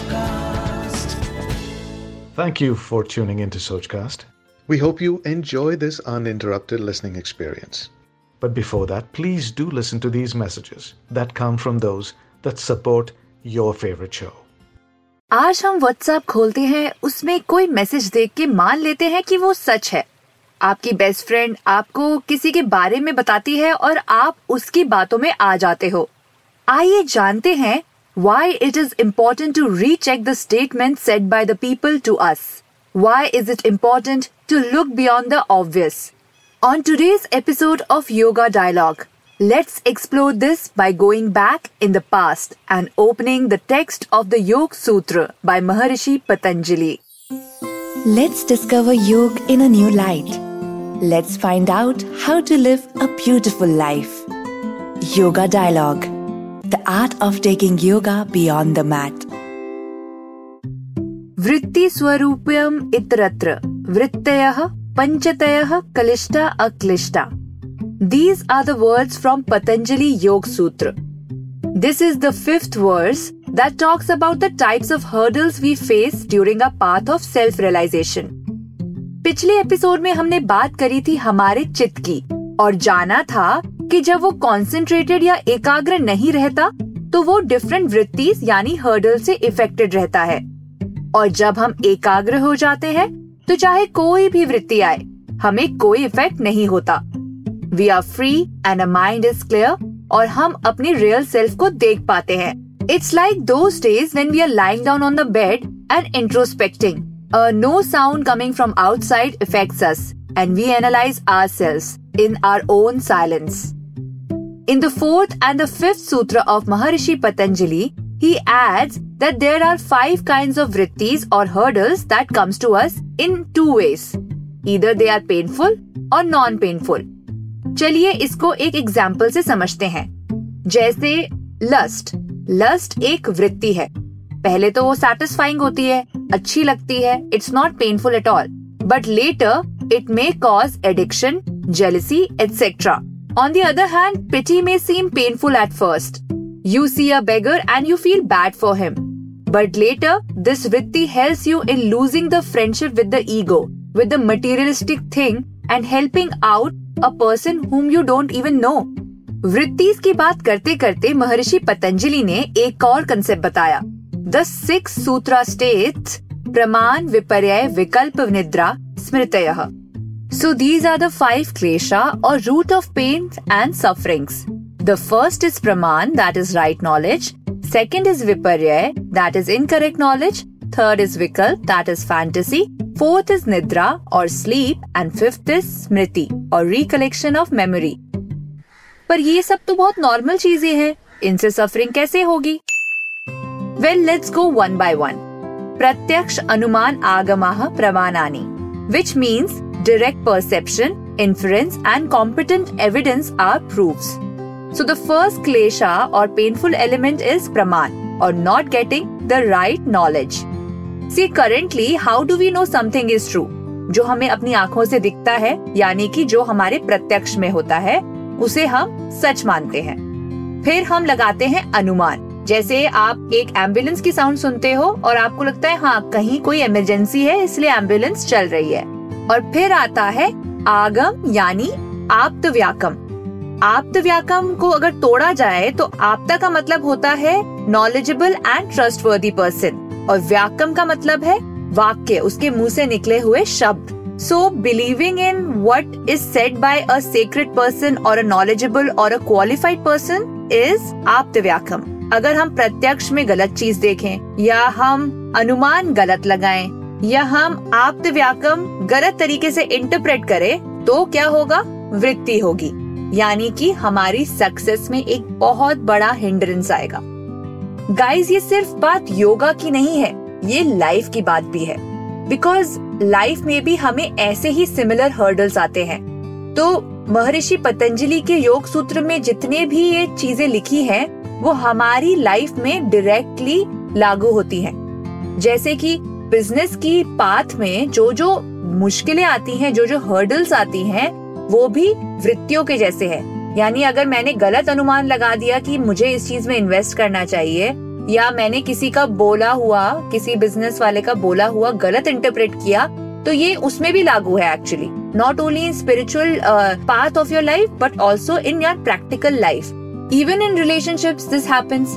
Sochcast. Thank you for tuning into Sochcast. We hope you enjoy this uninterrupted listening experience. But before that, please do listen to these messages that come from those that support your favorite show. आज हम WhatsApp खोलते हैं उसमें कोई message देख के मान लेते हैं कि वो सच है आपकी बेस्ट फ्रेंड आपको किसी के बारे में बताती है और आप उसकी बातों में आ जाते हो आइए जानते हैं why it is important to recheck the statements said by the people to us. Why is it important to look beyond the obvious? On today's episode of Yoga Dialogue, let's explore this by going back in the past and opening the text of the Yoga Sutra by Maharishi Patanjali. Let's discover yoga in a new light. Let's find out how to live a beautiful life. Yoga Dialogue the art of taking yoga beyond the mat वृत्ति स्वरूपयम इतरत्र वृत्तय पंचतय कलिष्टा अक्लिष्टा these are the from Patanjali Yoga Sutra this is the fifth words that talks about the types of hurdles we face during a path of self realisation पिछले episode में हमने बात करी थी हमारे चित्त की और जाना था कि जब वो कॉन्सेंट्रेटेड या एकाग्र नहीं रहता तो वो डिफरेंट वृत्ति यानी हर्डल से इफेक्टेड रहता है। और जब हम एकाग्र हो जाते हैं तो चाहे कोई भी वृत्ति आए, हमें कोई इफ़ेक्ट नहीं होता। We are free and mind is clear और हम अपने रियल सेल्फ को देख पाते हैं। It's like those days when we are lying down on the bed and introspecting no sound coming from outside affects us and we analyse ourselves in our own silence In the fourth and the fifth sutra of Maharishi Patanjali, he adds that there are five kinds of vrittis or hurdles that comes to us in two ways. Either they are painful or non-painful. चलिए इसको एक example से समझते हैं जैसे lust lust एक वृत्ति है पहले तो वो सेटिस्फाइंग होती है अच्छी लगती है it's not painful at all but later it may cause addiction jealousy etcetera On the other hand, pity may seem painful at first. You see a beggar and you feel bad for him. But later, this vritti helps you in losing the friendship with the ego, with the materialistic thing, and helping out a person whom you don't even know. वृत्तिस की बात करते करते महर्षि पतंजलि ने एक और concept बताया the six Sutra states प्रमाण विपर्य विकल्प निद्रा स्मृतय So these are the five klesha or root of pains and sufferings. The first is praman, that is right knowledge. Second is viparya, that is incorrect knowledge. Third is vikalp, that is fantasy. Fourth is nidra or sleep. And fifth is smriti or recollection of memory. पर ये सब तो बहुत normal चीज़ें हैं इनसे suffering कैसे होगी well let's go one by one प्रत्यक्ष अनुमान आगमाह प्रमाणानि which means direct perception, inference, and competent evidence are proofs. So the first klesha or painful element is praman or not getting the right knowledge. See, currently, how do we know something is true? जो हमें अपनी आँखों से दिखता है यानी कि जो हमारे प्रत्यक्ष में होता है उसे हम सच मानते हैं फिर हम लगाते हैं अनुमान जैसे आप एक एंबुलेंस की साउंड सुनते हो और आपको लगता है हाँ कहीं कोई इमरजेंसी है, इसलिए एंबुलेंस चल रही है। और फिर आता है आगम, यानी आप्त व्याकम आप्त व्याकम को अगर तोड़ा जाए तो आपता का मतलब होता है नॉलेजेबल एंड ट्रस्टवर्दी पर्सन और व्याकम का मतलब है वाक्य, उसके मुँह से निकले हुए शब्द। So believing in what is said by a secret person और अ नॉलेजेबल और अ क्वालिफाइड पर्सन इज़ आप्त व्याकम अगर हम प्रत्यक्ष में गलत चीज़ देखें, या हम अनुमान गलत लगाएँ, या हम आप्त व्याकम गलत तरीके से इंटरप्रेट करें तो क्या होगा? वृत्ति होगी। यानी कि हमारी सक्सेस में एक बहुत बड़ा हिंड्रेंस आएगा। गाइस ये सिर्फ़ बात योगा की नहीं है, ये लाइफ की बात भी है। बिकॉज़ लाइफ में भी हमें ऐसे ही सिमिलर हर्डल्स आते हैं। तो महर्षि पतंजलि के योग सूत्र में जितने भी ये चीज़ें लिखी हैं वो हमारी लाइफ में डायरेक्टली लागू होती है। जैसे कि बिज़नेस की पाथ में जो जो मुश्किलें आती हैं, जो जो हर्डल्स आती हैं, वो भी वृत्तियों के जैसे है। यानी अगर मैंने गलत अनुमान लगा दिया कि मुझे इस चीज़ में इन्वेस्ट करना चाहिए, या मैंने किसी का बोला हुआ, किसी बिज़नेस वाले का बोला हुआ गलत इंटरप्रेट किया तो ये उसमें भी लागू है actually not only in spiritual part of your life but also in your practical life even in relationship this happens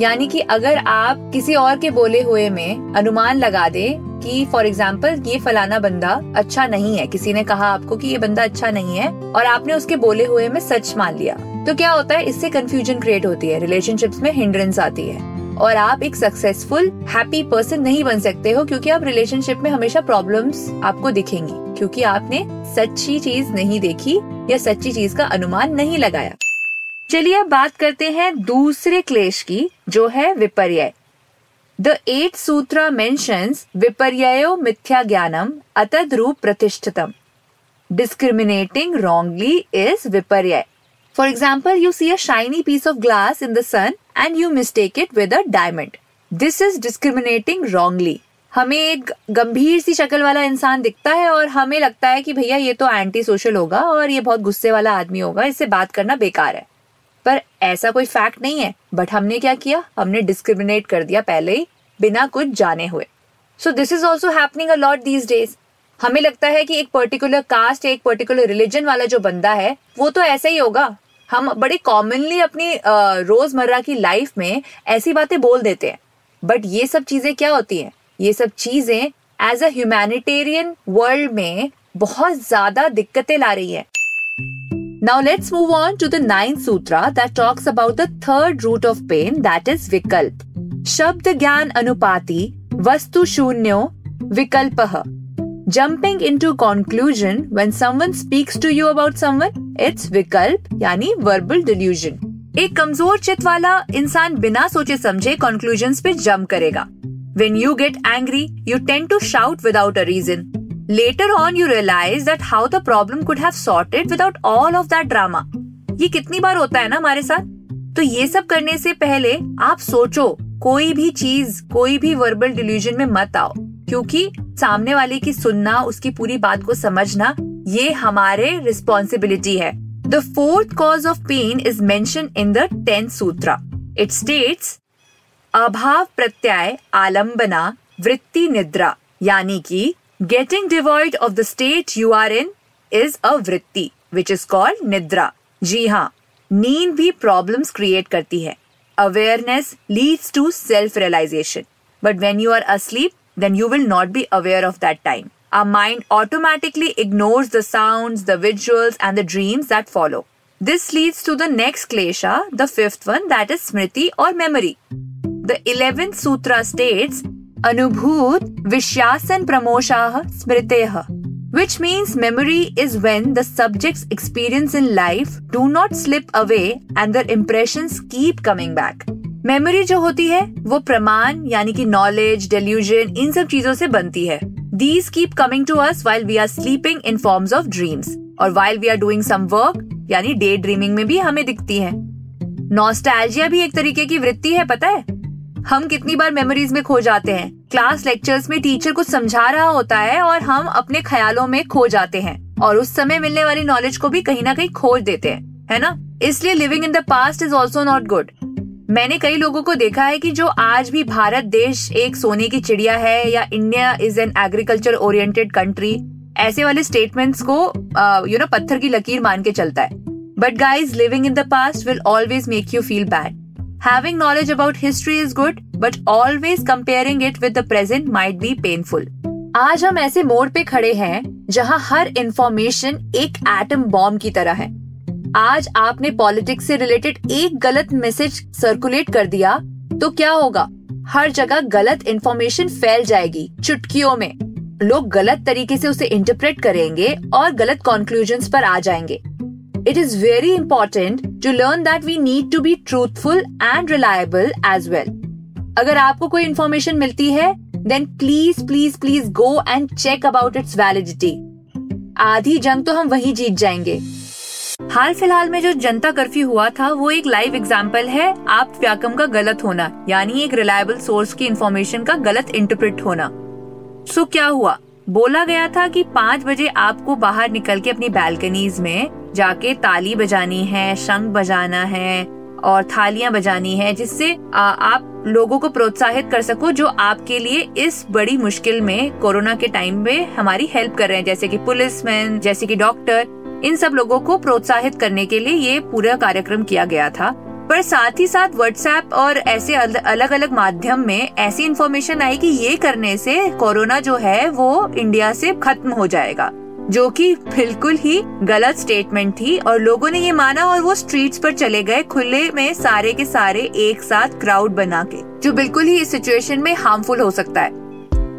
यानी कि अगर आप किसी और के बोले हुए में अनुमान लगा दे कि फॉर एग्ज़ाम्पल ये फलाना बंदा अच्छा नहीं है। किसी ने कहा आपको कि ये बंदा अच्छा नहीं है और आपने उसके बोले हुए में सच मान लिया। तो क्या होता है, इससे कंफ्यूजन क्रिएट होती है। रिलेशनशिप्स में हिंड्रेंस आती है। और आप एक सक्सेसफुल हैप्पी पर्सन नहीं बन सकते हो क्योंकि आप रिलेशनशिप में हमेशा प्रॉब्लम्स आपको दिखेंगी। क्योंकि आपने सच्ची चीज़ नहीं देखी या सच्ची चीज़ का अनुमान नहीं लगाया। चलिए अब बात करते हैं दूसरे क्लेश की, जो है विपर्य द एट सूत्र मेंशंस विपर्यो मिथ्या ज्ञानम अतद रूप प्रतिष्ठितम। डिस्क्रिमिनेटिंग रॉन्गली इज़ विपर्य for example you see a shiny piece of glass in the sun and you mistake it with a diamond this is discriminating wrongly हमें एक गंभीर सी शक्ल वाला इंसान दिखता है और हमें लगता है कि भैया ये तो एंटी सोशल होगा और ये बहुत गुस्से वाला आदमी होगा, इससे बात करना बेकार है। पर ऐसा कोई फैक्ट नहीं है। बट हमने क्या किया? हमने डिस्क्रिमिनेट कर दिया पहले ही, बिना कुछ जाने हुए। So this is also happening a lot these days हमें लगता है कि एक पर्टिकुलर कास्ट एक पर्टिकुलर रिलीजन वाला जो बंदा है, वो तो ऐसा ही होगा। हम बड़े कॉमनली अपनी रोज़मर्रा की लाइफ में ऐसी बातें बोल देते हैं। बट ये सब चीज़ें क्या होती हैं? ये सब चीज़ें एज अ ह्यूमैनिटेरियन वर्ल्ड में बहुत ज़्यादा दिक्कतें ला रही है। Now let's move on to the ninth sutra that talks about the third root of pain that is vikalp. Shabd gyan anupati vastu shunyo vikalpah. Jumping into conclusion when someone speaks to you about someone, it's vikalp yani verbal delusion. एक कमजोर चित वाला इंसान बिना सोचे समझे conclusion पे jump करेगा when you get angry you tend to shout without a reason Later on you realise that how the problem could have sorted without all of that drama. ये कितनी बार होता है ना हमारे साथ? तो ये सब करने से पहले आप सोचो, कोई भी चीज़, कोई भी वर्बल डिल्यूजन में मत आओ। क्योंकि सामने वाले की सुनना, उसकी पूरी बात को समझना, ये हमारे रिस्पॉन्सिबिलिटी है। The fourth cause of pain is mention in the tenth sutra it states अभाव प्रत्यय आलम्बना वृत्ति निद्रा यानी कि Getting devoid of the state you are in is a vritti, which is called nidra. जी हाँ नींद भी प्रॉब्लम्स क्रिएट करती है awareness leads to self realisation but when you are asleep then you will not be aware of that time. Our mind automatically ignores the sounds, the visuals, and the dreams that follow. This leads to the next klesha, the fifth one, that is smriti or memory. The 11th sutra states अनुभूत विश्वासन प्रमोशाह स्मृत which means memory is when the subject experience in life do not slip away and the impression keep coming back memory जो होती है, वो प्रमाण, यानी कि नॉलेज डेल्यूजन इन सब चीज़ों से बनती है। These keep coming to us while we are sleeping in forms of dreams और while we are doing some work यानी डे ड्रीमिंग में भी हमें दिखती है। नॉस्टैल्जिया भी एक तरीके की वृत्ति है, पता है? हम कितनी बार मेमोरीज में खो जाते हैं। क्लास लेक्चर्स में टीचर कुछ समझा रहा होता है और हम अपने ख्यालों में खो जाते हैं और उस समय मिलने वाली नॉलेज को भी कहीं ना कहीं खोज देते हैं, है ना? इसलिए living in the past is also not good मैंने कई लोगों को देखा है कि जो आज भी भारत देश एक सोने की चिड़िया है या India is an agriculture oriented country ऐसे वाले स्टेटमेंट्स को यू नो पत्थर की लकीर मान के चलता है। But guys living in the past will always make you feel bad Having knowledge about history is good, but always comparing it with the present might be painful. आज हम ऐसे मोड़ पे खड़े हैं जहाँ हर इंफॉर्मेशन एक एटम बॉम्ब की तरह है। आज आपने पॉलिटिक्स से रिलेटेड एक गलत मैसेज सर्कुलेट कर दिया तो क्या होगा? हर जगह गलत इंफॉर्मेशन फैल जाएगी चुटकियों में। लोग गलत तरीके से उसे इंटरप्रेट करेंगे और गलत कंक्लूजन्स पर आ जाएँगे। It is very important to learn that we need to be truthful and reliable as well. अगर आपको कोई इन्फॉर्मेशन मिलती है then please please please go and check about its validity आधी जंग तो हम वही जीत जाएँगे हाल फ़िलहाल में जो जनता कर्फ्यू हुआ था वो एक लाइव एग्ज़ाम्पल है आप व्याकम का गलत होना यानी एक रिलायबल सोर्स की इन्फॉर्मेशन का गलत इंटरप्रेट होना सो so, क्या हुआ बोला गया था कि पाँच बजे आपको बाहर निकल के अपनी बैल्कनीज में जाके ताली बजानी है, शंख बजाना है और थालियाँ बजानी है, जिससे आप लोगों को प्रोत्साहित कर सको जो आपके लिए इस बड़ी मुश्किल में कोरोना के टाइम में हमारी हेल्प कर रहे हैं, जैसे कि पुलिसमैन जैसे कि डॉक्टर इन सब लोगों को प्रोत्साहित करने के लिए ये पूरा कार्यक्रम किया गया था। पर साथ ही साथ व्हाट्सएप और ऐसे अलग अलग माध्यम में ऐसी इन्फॉर्मेशन आई कि ये करने से कोरोना जो है वो इंडिया से खत्म हो जाएगा, जो कि बिल्कुल ही गलत स्टेटमेंट थी और लोगों ने ये माना और वो स्ट्रीट्स पर चले गए खुले में सारे के सारे एक साथ क्राउड बना के, जो बिल्कुल ही इस सिचुएशन में हार्मफुल हो सकता है।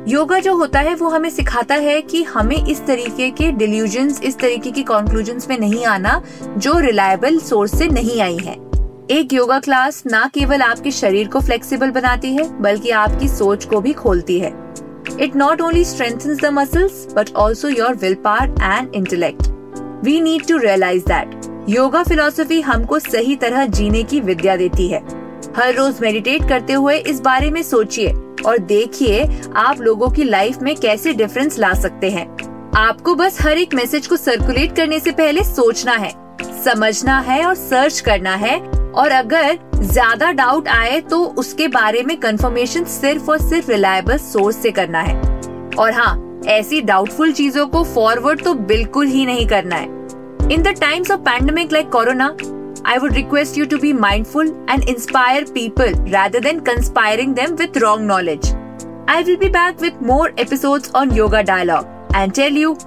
योगा जो होता है वो हमें सिखाता है कि हमें इस तरीके के डिल्यूजन इस तरीके की कंक्लूजन में नहीं आना जो रिलायबल सोर्स से नहीं आई है। एक योगा क्लास न केवल आपके शरीर को फ्लेक्सिबल बनाती है, बल्कि आपकी सोच को भी खोलती है। It not only strengthens the muscles but also your will power and intellect we need to realise that yoga philosophy हमको सही तरह जीने की विद्या देती है। हर रोज मेडिटेट करते हुए इस बारे में सोचिए और देखिए आप लोगों की लाइफ में कैसे डिफरेंस ला सकते हैं। आपको बस हर एक मैसेज को सर्कुलेट करने से पहले सोचना है, समझना है और सर्च करना है और अगर ज़्यादा डाउट आए तो उसके बारे में कंफर्मेशन सिर्फ़ और सिर्फ़ रिलायबल सोर्स से करना है। और हाँ ऐसी डाउटफुल चीज़ों को फॉरवर्ड तो बिल्कुल ही नहीं करना है। In the times of pandemic like corona I would request you to be mindful and inspire people rather than conspiring them with wrong knowledge I will be back with more episode on Yoga Dialogue and tell you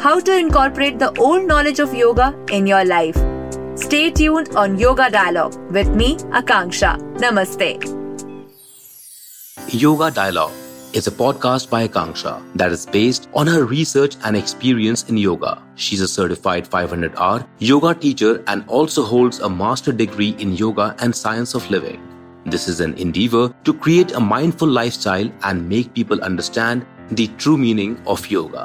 how to incorporate the old knowledge of yoga in your life Stay tuned on Yoga Dialogue with me, Akanksha. Namaste. Yoga Dialogue is a podcast by Akanksha that is based on her research and experience in yoga. She's a certified 500 hour yoga teacher and also holds a master degree in yoga and science of living. This is an endeavor to create a mindful lifestyle and make people understand the true meaning of yoga.